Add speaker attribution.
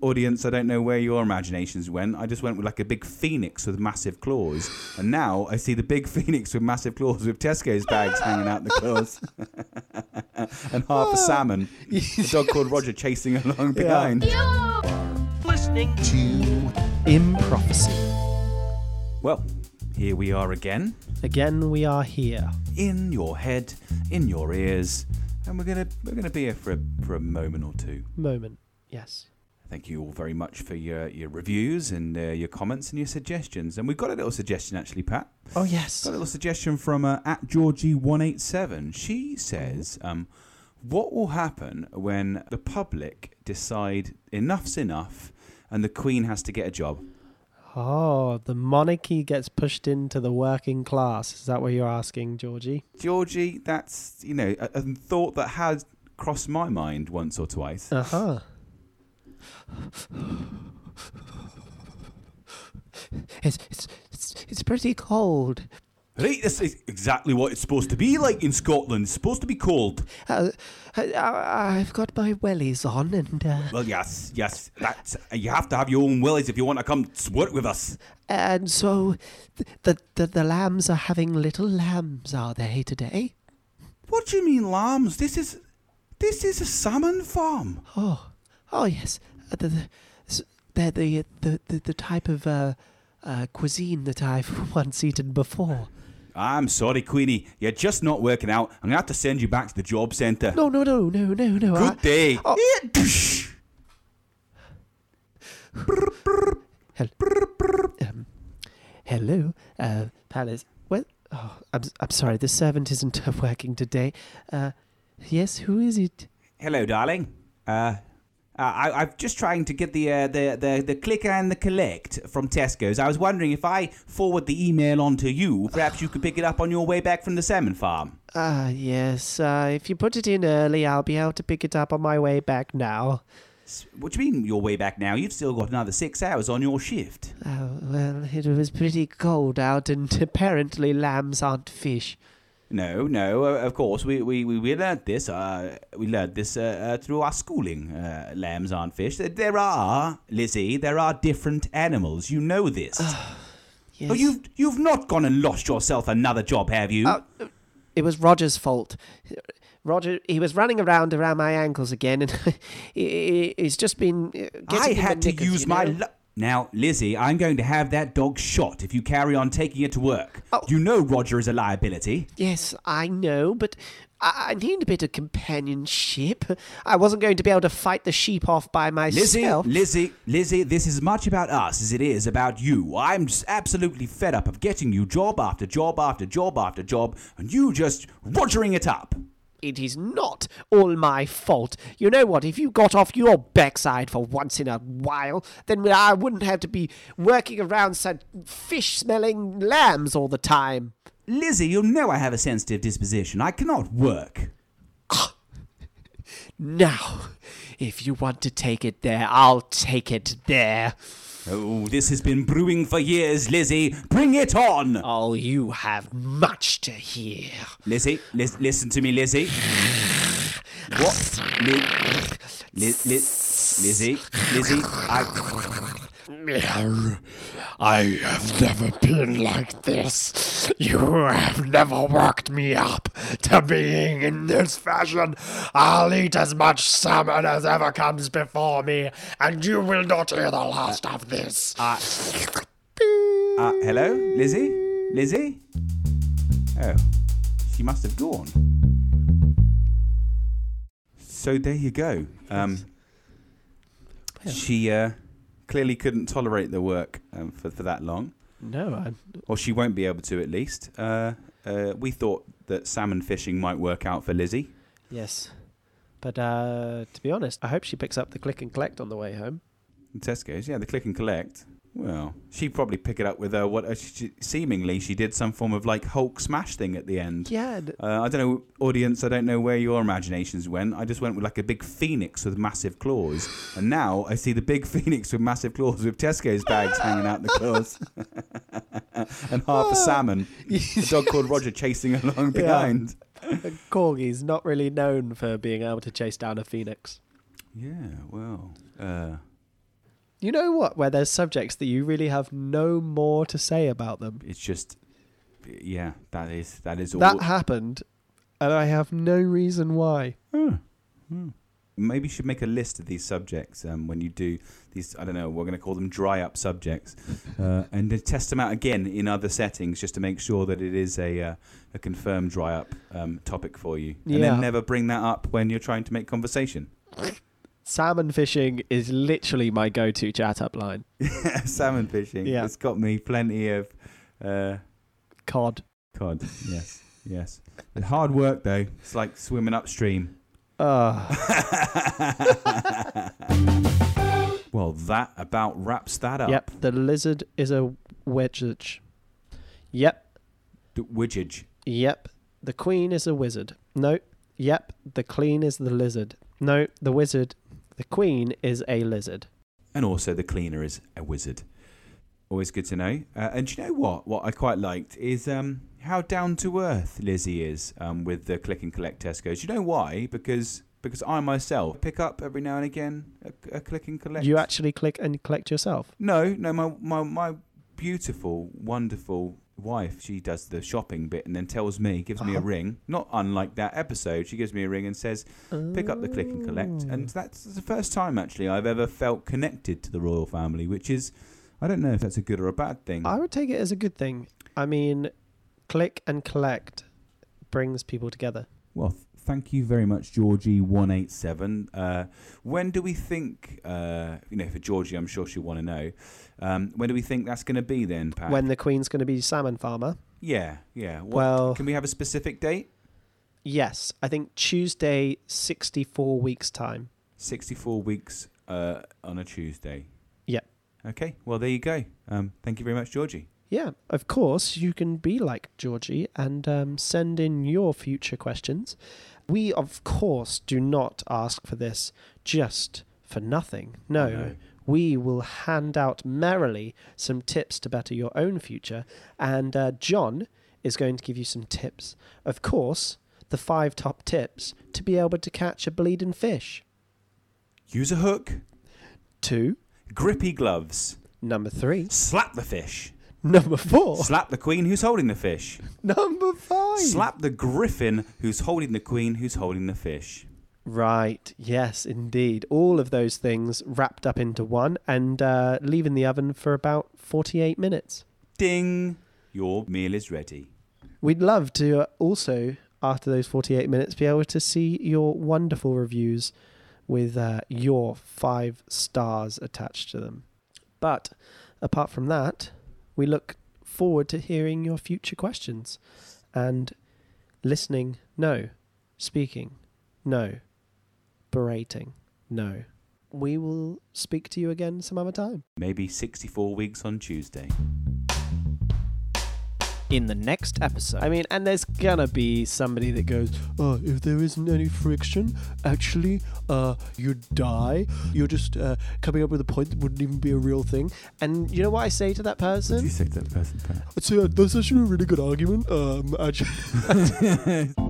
Speaker 1: audience, I don't know where your imaginations went. I just went with like a big phoenix with massive claws, and now I see the big phoenix with massive claws with Tesco's bags hanging out the claws, and half a oh. salmon. A dog called Roger chasing along behind.
Speaker 2: listening to Improphecy.
Speaker 1: Well, here we are again,
Speaker 2: Again, we are here.
Speaker 1: in your head, in your ears, and we're gonna we're gonna be here for a, for a moment or two.
Speaker 2: Moment. Yes.
Speaker 1: Thank you all very much for your, your reviews and uh, your comments and your suggestions. And we've got a little suggestion actually, Pat.
Speaker 2: Oh, yes.
Speaker 1: Got a little suggestion from uh, at Georgie187. She says, um, What will happen when the public decide enough's enough and the Queen has to get a job?
Speaker 2: Oh, the monarchy gets pushed into the working class. Is that what you're asking, Georgie?
Speaker 1: Georgie, that's, you know, a, a thought that has crossed my mind once or twice.
Speaker 2: Uh huh. It's, it's, it's, it's pretty cold.
Speaker 1: Right, this is exactly what it's supposed to be like in Scotland. It's supposed to be cold.
Speaker 2: Uh, I, I- I've got my wellies on and uh,
Speaker 1: Well, yes, yes. That's you have to have your own willies if you want to come work with us.
Speaker 2: and so the, the the lambs are having little lambs, are they today?
Speaker 1: What do you mean, lambs? This is this is a salmon farm.
Speaker 2: Oh, oh yes. Uh, the, the, they're the, the, the, the type of uh, uh, cuisine that I've once eaten before.
Speaker 1: I'm sorry, Queenie. You're just not working out. I'm gonna have to send you back to the job centre.
Speaker 2: No, no, no, no, no, no. I-
Speaker 1: Good day.
Speaker 2: Oh.
Speaker 1: Eh, psh.
Speaker 2: um, hello, uh, Palace. Well, oh, I'm, I'm sorry, the servant isn't working today. Uh, yes, who is it?
Speaker 1: Hello, darling. Uh, uh, I, I'm just trying to get the, uh, the the the click and the collect from Tesco's. I was wondering if I forward the email on to you, perhaps you could pick it up on your way back from the salmon farm.
Speaker 2: Ah, yes. Uh, if you put it in early, I'll be able to pick it up on my way back now.
Speaker 1: What do you mean your way back now? You've still got another six hours on your shift.
Speaker 2: Oh, well, it was pretty cold out, and apparently lambs aren't fish.
Speaker 1: No, no, of course, we, we, we, learned this. Uh, we learned this uh, uh, through our schooling. Uh, lambs aren't fish. There- are, Lizzie, there are different animals. You know this.
Speaker 2: Yes.
Speaker 1: Oh, you've, you've not gone and lost yourself another job, have you?
Speaker 2: Uh, it was Roger's fault. Roger, he was running around around my ankles again, and he- he- he's just been uh, getting
Speaker 1: I had to use
Speaker 2: you
Speaker 1: my.
Speaker 2: know?
Speaker 1: Now, Lizzie, I'm going to have that dog shot if you carry on taking it to work.
Speaker 2: Oh.
Speaker 1: You know Roger is a liability.
Speaker 2: Yes, I know, but I, I need a bit of companionship. I wasn't going to be able to fight the sheep off by myself.
Speaker 1: Lizzie, Lizzie, Lizzie, this is as much about us as it is about you. I'm just absolutely fed up of getting you job after job after job after job, and you just rogering it up.
Speaker 2: It is not all my fault. You know what? If you got off your backside for once in a while, then I wouldn't have to be working around such fish smelling lambs all the time.
Speaker 1: Lizzie, you know I have a sensitive disposition. I cannot work.
Speaker 2: Now, if you want to take it there, I'll take it there.
Speaker 1: Oh, this has been brewing for years, Lizzie. Bring it on!
Speaker 2: Oh, you have much to hear.
Speaker 1: Lizzie, lis- listen to me, Lizzie. What? Li- li- li- Lizzie, Lizzie, I.
Speaker 3: I have never been like this. You have never worked me up to being in this fashion. I'll eat as much salmon as ever comes before me, and you will not hear the last of this.
Speaker 1: Uh, hello, Lizzie? Lizzie? Oh, she must have gone. So there you go. Um, she uh, clearly couldn't tolerate the work um, for, for that long,
Speaker 2: No, I,
Speaker 1: or she won't be able to at least. Uh, uh, we thought that salmon fishing might work out for Lizzie.
Speaker 2: yes. But uh, to be honest, I hope she picks up the click and collect on the way home.
Speaker 1: Tesco's, yeah, the click and collect. Well, she'd probably pick it up with uh, what uh, she, seemingly she did some form of like Hulk smash thing at the end.
Speaker 2: Yeah,
Speaker 1: Uh, I don't know, audience. I don't know where your imaginations went. I just went with like a big phoenix with massive claws, and now I see the big phoenix with massive claws with Tesco's bags hanging out the claws, and half a salmon. A dog called Roger chasing along
Speaker 2: Yeah.
Speaker 1: behind.
Speaker 2: Corgi's not really known for being able to chase down a phoenix.
Speaker 1: Yeah, well, uh,
Speaker 2: You know what? Where there's subjects that you really have no more to say about them.
Speaker 1: It's just, yeah, that is that is all.
Speaker 2: That happened, and I have no reason why.
Speaker 1: Hmm. Hmm. Maybe you should make a list of these subjects um, when you do these. I don't know. We're going to call them dry up subjects, uh, and then test them out again in other settings just to make sure that it is a uh, a confirmed dry up um, topic for you, and
Speaker 2: Yeah.
Speaker 1: then never bring that up when you're trying to make conversation.
Speaker 2: Salmon fishing is literally my go-to chat up line.
Speaker 1: yeah, Salmon fishing.
Speaker 2: Yeah.
Speaker 1: It's got me plenty of uh,
Speaker 2: Cod.
Speaker 1: cod. Yes, yes. It's hard work though. It's like swimming upstream.
Speaker 2: Uh,
Speaker 1: Well, that about wraps that up.
Speaker 2: yep. The lizard is a wizard. Yep.
Speaker 1: D- Widgage.
Speaker 2: Yep. The queen is a wizard. No. Yep. The queen is the lizard. No. The wizard. The queen is a lizard.
Speaker 1: and also the cleaner is a wizard. Always good to know. Uh, and do you know what? What I quite liked is um, how down to earth Lizzie is um, with the click and collect Tesco's. You know why? Because because I myself pick up every now and again a, a click and collect.
Speaker 2: You actually click and collect yourself.
Speaker 1: no, no. My my my beautiful, wonderful wife. She does the shopping bit and then tells me, gives me a
Speaker 2: Uh-huh.
Speaker 1: ring. Not unlike that episode. She gives me a ring and says, pick up the click and collect. And that's the first time actually I've ever felt connected to the royal family, which is I don't know if that's a good or a bad thing.
Speaker 2: I would take it as a good thing. I mean, click and collect brings people together.
Speaker 1: well, thank you very much, Georgie one eight seven. Uh, when do we think? Uh, you know, for Georgie, I'm sure she'll want to know. Um, when do we think that's going to be then, Pat?
Speaker 2: When the queen's going to be salmon farmer.
Speaker 1: Yeah, yeah. What,
Speaker 2: Well-
Speaker 1: can we have a specific date?
Speaker 2: Yes, I think Tuesday, 64 weeks' time.
Speaker 1: Sixty four weeks uh, on a Tuesday.
Speaker 2: Yep.
Speaker 1: Okay. Well, there you go. Um, thank you very much, Georgie.
Speaker 2: Yeah, of course, you can be like Georgie and um, send in your future questions. We, of course, do not ask for this just for nothing. No,
Speaker 1: no.
Speaker 2: we will hand out merrily some tips to better your own future, and uh, John is going to give you some tips. Of course, the five top tips to be able to catch a bleeding fish.
Speaker 1: Use a hook.
Speaker 2: Two,
Speaker 1: Grippy gloves.
Speaker 2: number three,
Speaker 1: Slap the fish.
Speaker 2: Number four,
Speaker 1: Slap the queen who's holding the fish.
Speaker 2: number five.
Speaker 1: Slap the griffin who's holding the queen who's holding the fish.
Speaker 2: Right. Yes, indeed. All of those things wrapped up into one and uh, leave in the oven for about 48 minutes.
Speaker 1: Ding! Your meal is ready.
Speaker 2: We'd love to uh, also, after those 48 minutes, be able to see your wonderful reviews with uh, your five stars attached to them. But apart from that, we look forward to hearing your future questions and listening, no. Speaking, no. Berating, no. We will speak to you again some other time.
Speaker 1: Maybe 64 weeks on Tuesday.
Speaker 2: In the next episode. I mean, and there's gonna be somebody that goes, "Oh, if there isn't any friction, actually, uh, you die. You're just uh, coming up with a point that wouldn't even be a real thing." And you know what I say to that person?
Speaker 1: You say to that person, Pat?
Speaker 2: I'd say uh, that's actually a really good argument. Um, actually.